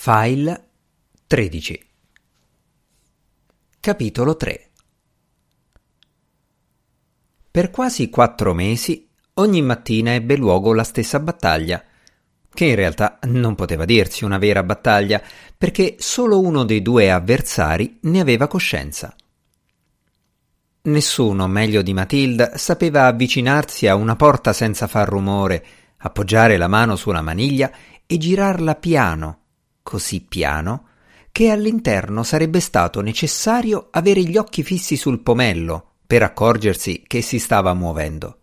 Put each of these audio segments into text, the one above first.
File 13 Capitolo 3 Per quasi quattro mesi ogni mattina ebbe luogo la stessa battaglia, che in realtà non poteva dirsi una vera battaglia, perché solo uno dei due avversari ne aveva coscienza. Nessuno meglio di Matilda sapeva avvicinarsi a una porta senza far rumore, appoggiare la mano sulla maniglia e girarla piano così piano che all'interno sarebbe stato necessario avere gli occhi fissi sul pomello per accorgersi che si stava muovendo.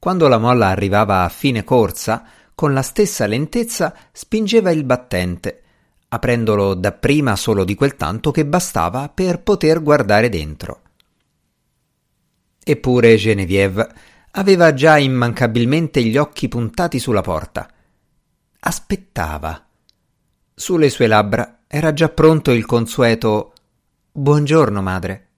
Quando la molla arrivava a fine corsa, con la stessa lentezza spingeva il battente, aprendolo dapprima solo di quel tanto che bastava per poter guardare dentro. Eppure Genevieve aveva già immancabilmente gli occhi puntati sulla porta. Aspettava sulle sue labbra era già pronto il consueto Buongiorno, madre.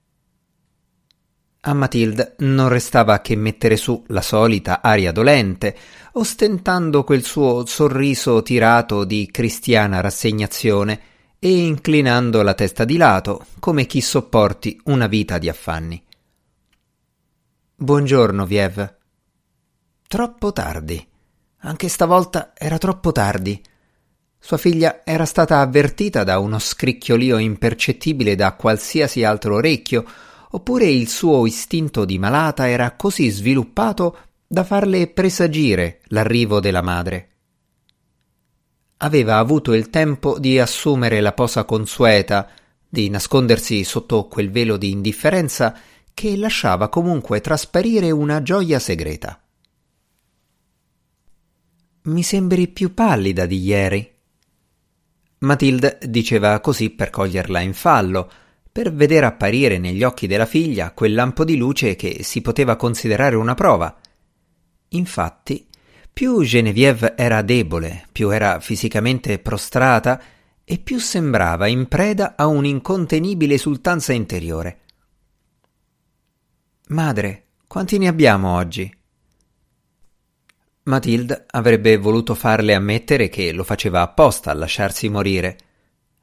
A Matilde non restava che mettere su la solita aria dolente, ostentando quel suo sorriso tirato di cristiana rassegnazione e inclinando la testa di lato, come chi sopporti una vita di affanni. Buongiorno, Viev. Troppo tardi. Anche stavolta era troppo tardi. Sua figlia era stata avvertita da uno scricchiolio impercettibile da qualsiasi altro orecchio, oppure il suo istinto di malata era così sviluppato da farle presagire l'arrivo della madre. Aveva avuto il tempo di assumere la posa consueta, di nascondersi sotto quel velo di indifferenza che lasciava comunque trasparire una gioia segreta. Mi sembri più pallida di ieri, Matilde diceva così per coglierla in fallo, per vedere apparire negli occhi della figlia quel lampo di luce che si poteva considerare una prova. Infatti, più Genevieve era debole, più era fisicamente prostrata e più sembrava in preda a un'incontenibile esultanza interiore. Madre, quanti ne abbiamo oggi? Matilde avrebbe voluto farle ammettere che lo faceva apposta a lasciarsi morire.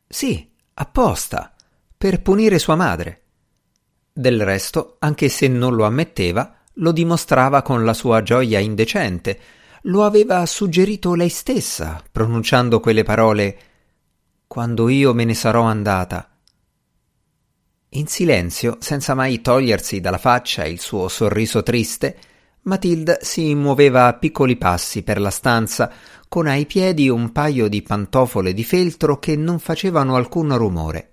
Sì, apposta, per punire sua madre. Del resto, anche se non lo ammetteva, lo dimostrava con la sua gioia indecente. Lo aveva suggerito lei stessa, pronunciando quelle parole Quando io me ne sarò andata. In silenzio, senza mai togliersi dalla faccia il suo sorriso triste, Matilda si muoveva a piccoli passi per la stanza, con ai piedi un paio di pantofole di feltro che non facevano alcun rumore.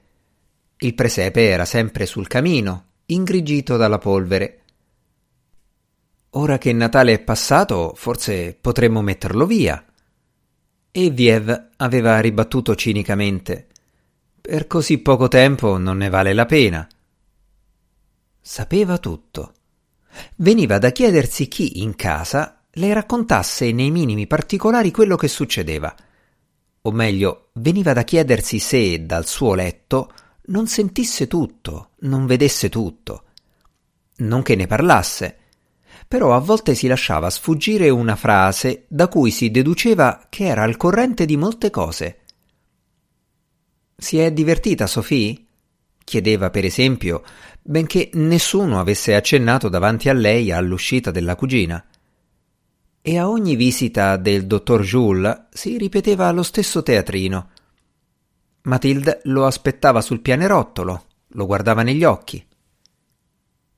Il presepe era sempre sul camino, ingrigito dalla polvere. Ora che Natale è passato, forse potremmo metterlo via. E Viev aveva ribattuto cinicamente. Per così poco tempo non ne vale la pena. Sapeva tutto. Veniva da chiedersi chi in casa le raccontasse nei minimi particolari quello che succedeva. O meglio, veniva da chiedersi se dal suo letto non sentisse tutto, non vedesse tutto. Non che ne parlasse, però a volte si lasciava sfuggire una frase da cui si deduceva che era al corrente di molte cose. Si è divertita Sophie? Chiedeva per esempio, benché nessuno avesse accennato davanti a lei all'uscita della cugina. E a ogni visita del dottor Jules si ripeteva lo stesso teatrino. Matilde lo aspettava sul pianerottolo, lo guardava negli occhi.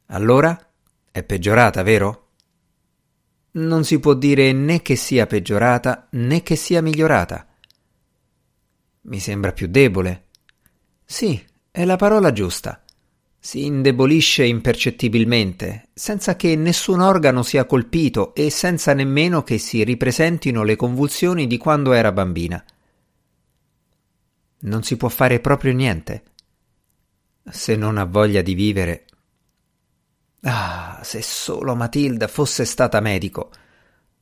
Allora è peggiorata, vero? Non si può dire né che sia peggiorata né che sia migliorata. Mi sembra più debole. Sì, è la parola giusta. Si indebolisce impercettibilmente, senza che nessun organo sia colpito e senza nemmeno che si ripresentino le convulsioni di quando era bambina. Non si può fare proprio niente. Se non ha voglia di vivere. Ah, se solo Matilda fosse stata medico.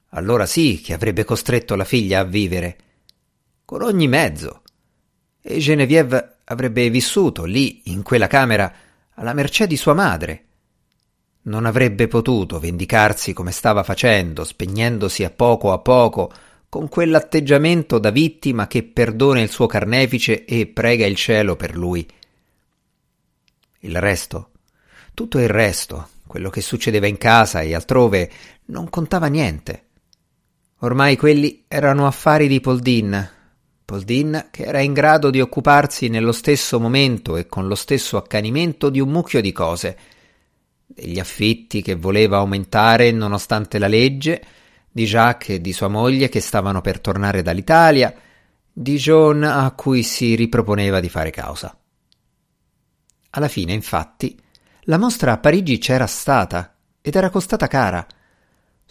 Allora sì che avrebbe costretto la figlia a vivere. Con ogni mezzo. E Genevieve avrebbe vissuto lì, in quella camera, alla mercé di sua madre. Non avrebbe potuto vendicarsi come stava facendo, spegnendosi a poco a poco, con quell'atteggiamento da vittima che perdona il suo carnefice e prega il cielo per lui. Il resto, tutto il resto, quello che succedeva in casa e altrove, non contava niente. Ormai quelli erano affari di Poldin. Poldin che era in grado di occuparsi nello stesso momento e con lo stesso accanimento di un mucchio di cose. Degli affitti che voleva aumentare nonostante la legge, di Jacques e di sua moglie che stavano per tornare dall'Italia, di John a cui si riproponeva di fare causa. Alla fine, infatti, la mostra a Parigi c'era stata ed era costata cara.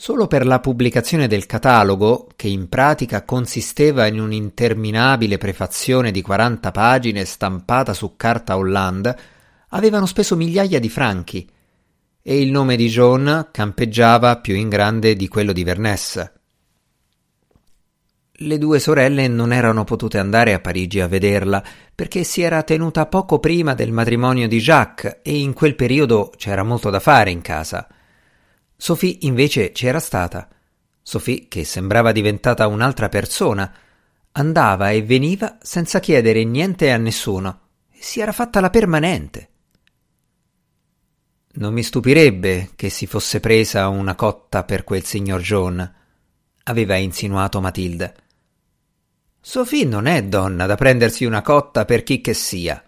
Solo per la pubblicazione del catalogo, che in pratica consisteva in un'interminabile prefazione di 40 pagine stampata su carta Hollande, avevano speso migliaia di franchi, e il nome di John campeggiava più in grande di quello di Vernesse. Le due sorelle non erano potute andare a Parigi a vederla perché si era tenuta poco prima del matrimonio di Jacques e in quel periodo c'era molto da fare in casa. Sophie invece c'era stata. Sophie, che sembrava diventata un'altra persona, andava e veniva senza chiedere niente a nessuno e si era fatta la permanente. Non mi stupirebbe che si fosse presa una cotta per quel signor John, aveva insinuato Matilde. Sophie non è donna da prendersi una cotta per chi che sia.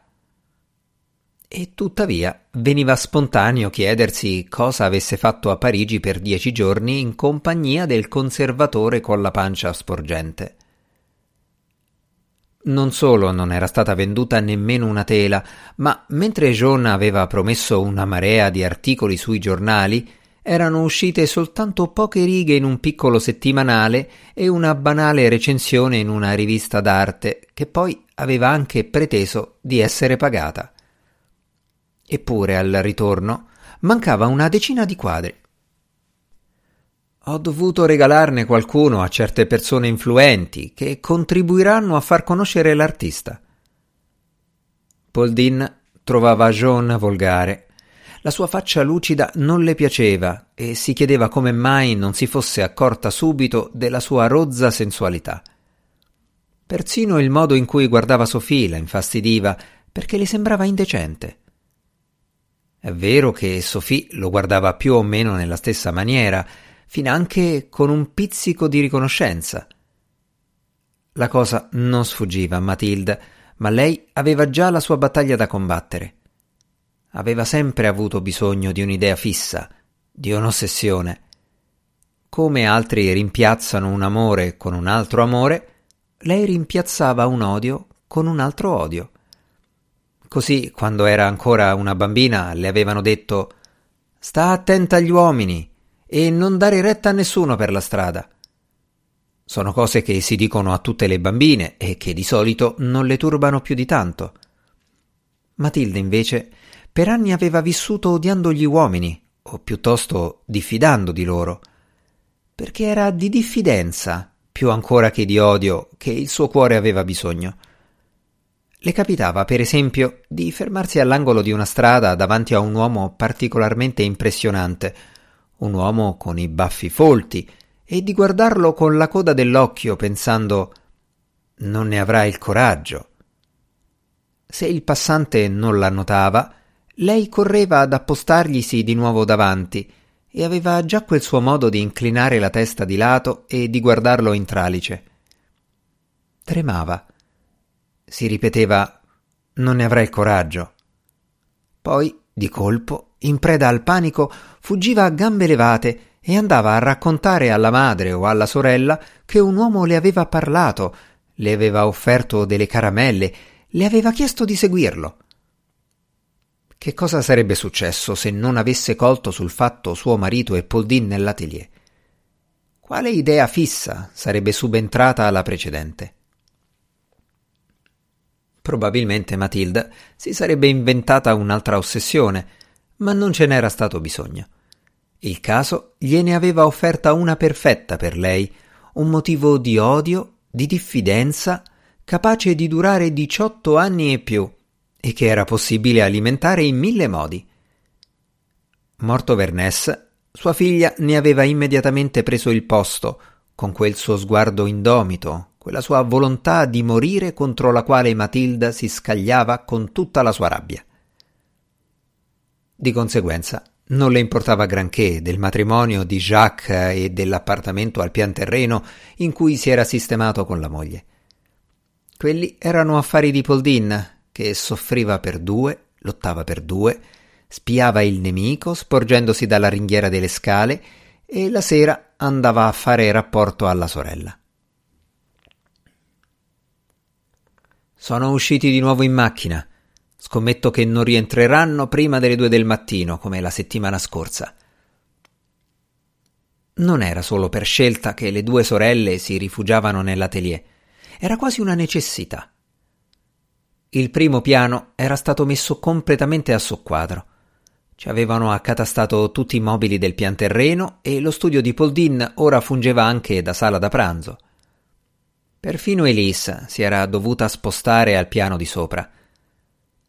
E tuttavia veniva spontaneo chiedersi cosa avesse fatto a Parigi per dieci giorni in compagnia del conservatore con la pancia sporgente. Non solo non era stata venduta nemmeno una tela, ma mentre John aveva promesso una marea di articoli sui giornali, erano uscite soltanto poche righe in un piccolo settimanale e una banale recensione in una rivista d'arte, che poi aveva anche preteso di essere pagata. Eppure al ritorno mancava una decina di quadri. Ho dovuto regalarne qualcuno a certe persone influenti che contribuiranno a far conoscere l'artista. Poldin trovava John volgare. La sua faccia lucida non le piaceva e si chiedeva come mai non si fosse accorta subito della sua rozza sensualità. Persino il modo in cui guardava Sofì la infastidiva perché le sembrava indecente. È vero che Sophie lo guardava più o meno nella stessa maniera, finanche con un pizzico di riconoscenza. La cosa non sfuggiva a Matilde, ma lei aveva già la sua battaglia da combattere. Aveva sempre avuto bisogno di un'idea fissa, di un'ossessione. Come altri rimpiazzano un amore con un altro amore, lei rimpiazzava un odio con un altro odio. Così, quando era ancora una bambina, le avevano detto Sta attenta agli uomini, e non dare retta a nessuno per la strada. Sono cose che si dicono a tutte le bambine e che di solito non le turbano più di tanto. Matilde invece per anni aveva vissuto odiando gli uomini, o piuttosto diffidando di loro, perché era di diffidenza, più ancora che di odio, che il suo cuore aveva bisogno. Le capitava, per esempio, di fermarsi all'angolo di una strada davanti a un uomo particolarmente impressionante, un uomo con i baffi folti, e di guardarlo con la coda dell'occhio pensando non ne avrà il coraggio. Se il passante non la notava, lei correva ad appostarglisi di nuovo davanti e aveva già quel suo modo di inclinare la testa di lato e di guardarlo in tralice. Tremava. Si ripeteva non ne avrà il coraggio. Poi, di colpo, in preda al panico, fuggiva a gambe levate e andava a raccontare alla madre o alla sorella che un uomo le aveva parlato, le aveva offerto delle caramelle, le aveva chiesto di seguirlo. Che cosa sarebbe successo se non avesse colto sul fatto suo marito e Poldin nell'atelier? Quale idea fissa sarebbe subentrata alla precedente? Probabilmente Matilda si sarebbe inventata un'altra ossessione, ma non ce n'era stato bisogno. Il caso gliene aveva offerta una perfetta per lei, un motivo di odio, di diffidenza, capace di durare diciotto anni e più, e che era possibile alimentare in mille modi. Morto Vernès, sua figlia ne aveva immediatamente preso il posto, con quel suo sguardo indomito, quella sua volontà di morire contro la quale Matilda si scagliava con tutta la sua rabbia. Di conseguenza, non le importava granché del matrimonio di Jacques e dell'appartamento al pian terreno in cui si era sistemato con la moglie. Quelli erano affari di Poldin, che soffriva per due, lottava per due, spiava il nemico sporgendosi dalla ringhiera delle scale e la sera andava a fare rapporto alla sorella. Sono usciti di nuovo in macchina. Scommetto che non rientreranno prima delle due del mattino, come la settimana scorsa. Non era solo per scelta che le due sorelle si rifugiavano nell'atelier, era quasi una necessità. Il primo piano era stato messo completamente a soqquadro. Ci avevano accatastato tutti i mobili del pian terreno e lo studio di Poldin ora fungeva anche da sala da pranzo. Perfino Elisa si era dovuta spostare al piano di sopra.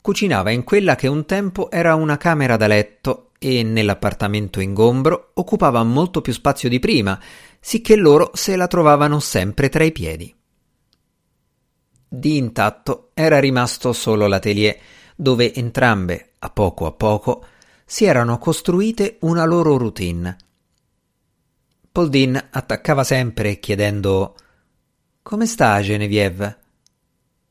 Cucinava in quella che un tempo era una camera da letto e nell'appartamento ingombro occupava molto più spazio di prima, sicché loro se la trovavano sempre tra i piedi. Di intatto era rimasto solo l'atelier, dove entrambe, a poco a poco, si erano costruite una loro routine. Poldin attaccava sempre chiedendo come sta Genevieve?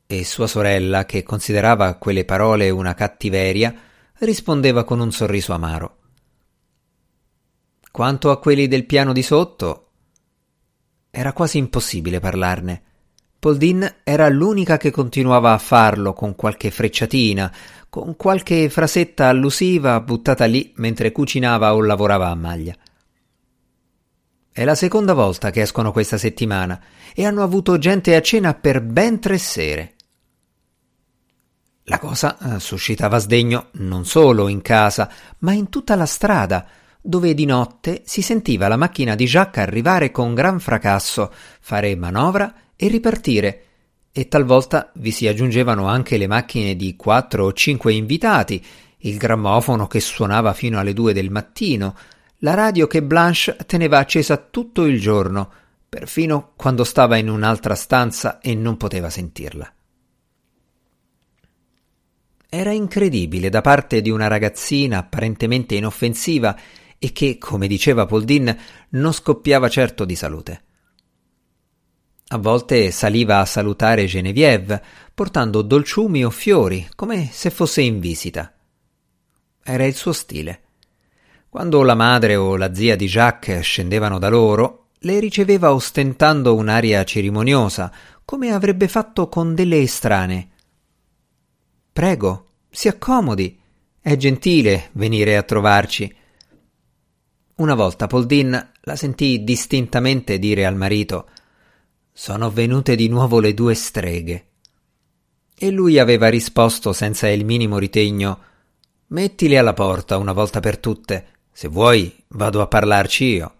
E sua sorella, che considerava quelle parole una cattiveria, rispondeva con un sorriso amaro. Quanto a quelli del piano di sotto, era quasi impossibile parlarne. Poldin era l'unica che continuava a farlo con qualche frecciatina, con qualche frasetta allusiva buttata lì mentre cucinava o lavorava a maglia. È la seconda volta che escono questa settimana e hanno avuto gente a cena per ben tre sere. La cosa eh, suscitava sdegno non solo in casa, ma in tutta la strada, dove di notte si sentiva la macchina di Jacques arrivare con gran fracasso, fare manovra e ripartire, e talvolta vi si aggiungevano anche le macchine di quattro o cinque invitati, il grammofono che suonava fino alle due del mattino, la radio che Blanche teneva accesa tutto il giorno, perfino quando stava in un'altra stanza e non poteva sentirla. Era incredibile da parte di una ragazzina apparentemente inoffensiva e che, come diceva Poldin, non scoppiava certo di salute. A volte saliva a salutare Genevieve, portando dolciumi o fiori, come se fosse in visita. Era il suo stile. Quando la madre o la zia di Jacques scendevano da loro, le riceveva ostentando un'aria cerimoniosa, come avrebbe fatto con delle estranee. Prego, si accomodi. È gentile venire a trovarci. Una volta Poldin la sentì distintamente dire al marito Sono venute di nuovo le due streghe. E lui aveva risposto senza il minimo ritegno Mettili alla porta una volta per tutte. Se vuoi, vado a parlarci io.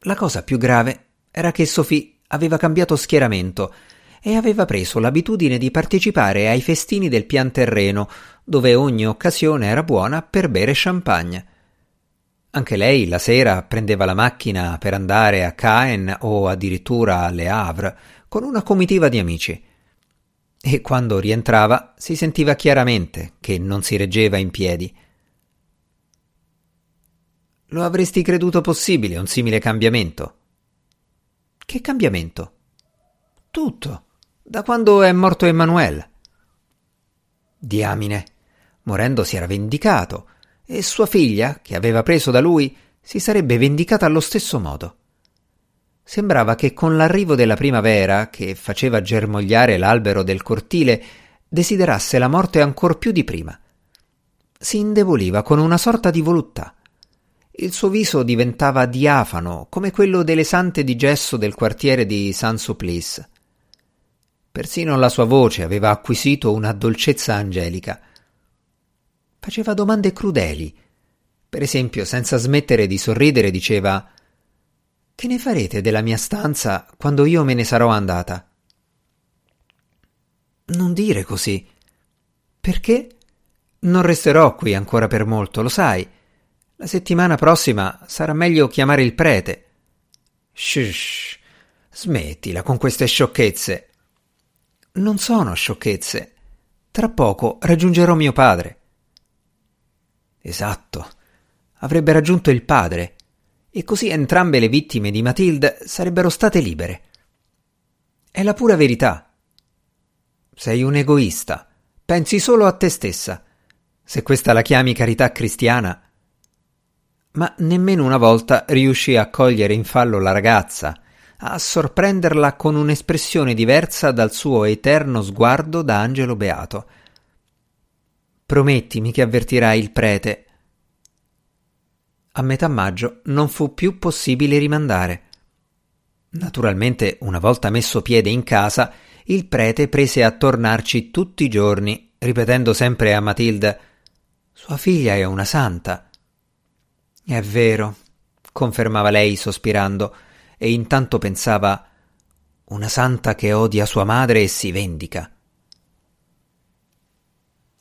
La cosa più grave era che Sophie aveva cambiato schieramento e aveva preso l'abitudine di partecipare ai festini del pian terreno, dove ogni occasione era buona per bere champagne. Anche lei la sera prendeva la macchina per andare a Caen o addirittura a Le Havre con una comitiva di amici. E quando rientrava si sentiva chiaramente che non si reggeva in piedi. Lo avresti creduto possibile un simile cambiamento? Che cambiamento? Tutto, da quando è morto Emanuele. Diamine, morendo si era vendicato, e sua figlia, che aveva preso da lui, si sarebbe vendicata allo stesso modo. Sembrava che con l'arrivo della primavera, che faceva germogliare l'albero del cortile, desiderasse la morte ancor più di prima. Si indeboliva con una sorta di voluttà. Il suo viso diventava diafano, come quello delle sante di gesso del quartiere di Saint-Supplice. Persino la sua voce aveva acquisito una dolcezza angelica. Faceva domande crudeli. Per esempio, senza smettere di sorridere, diceva Che ne farete della mia stanza quando io me ne sarò andata? Non dire così. Perché? Non resterò qui ancora per molto, lo sai. La settimana prossima sarà meglio chiamare il prete. Shh, smettila con queste sciocchezze. Non sono sciocchezze. Tra poco raggiungerò mio padre. Esatto, avrebbe raggiunto il padre, e così entrambe le vittime di Matilde sarebbero state libere. È la pura verità. Sei un egoista, pensi solo a te stessa. Se questa la chiami carità cristiana. Ma nemmeno una volta riuscì a cogliere in fallo la ragazza, a sorprenderla con un'espressione diversa dal suo eterno sguardo da angelo beato. Promettimi che avvertirai il prete. A metà maggio non fu più possibile rimandare. Naturalmente, una volta messo piede in casa, il prete prese a tornarci tutti i giorni, ripetendo sempre a Matilde Sua figlia è una santa. È vero, confermava lei sospirando, e intanto pensava una santa che odia sua madre e si vendica.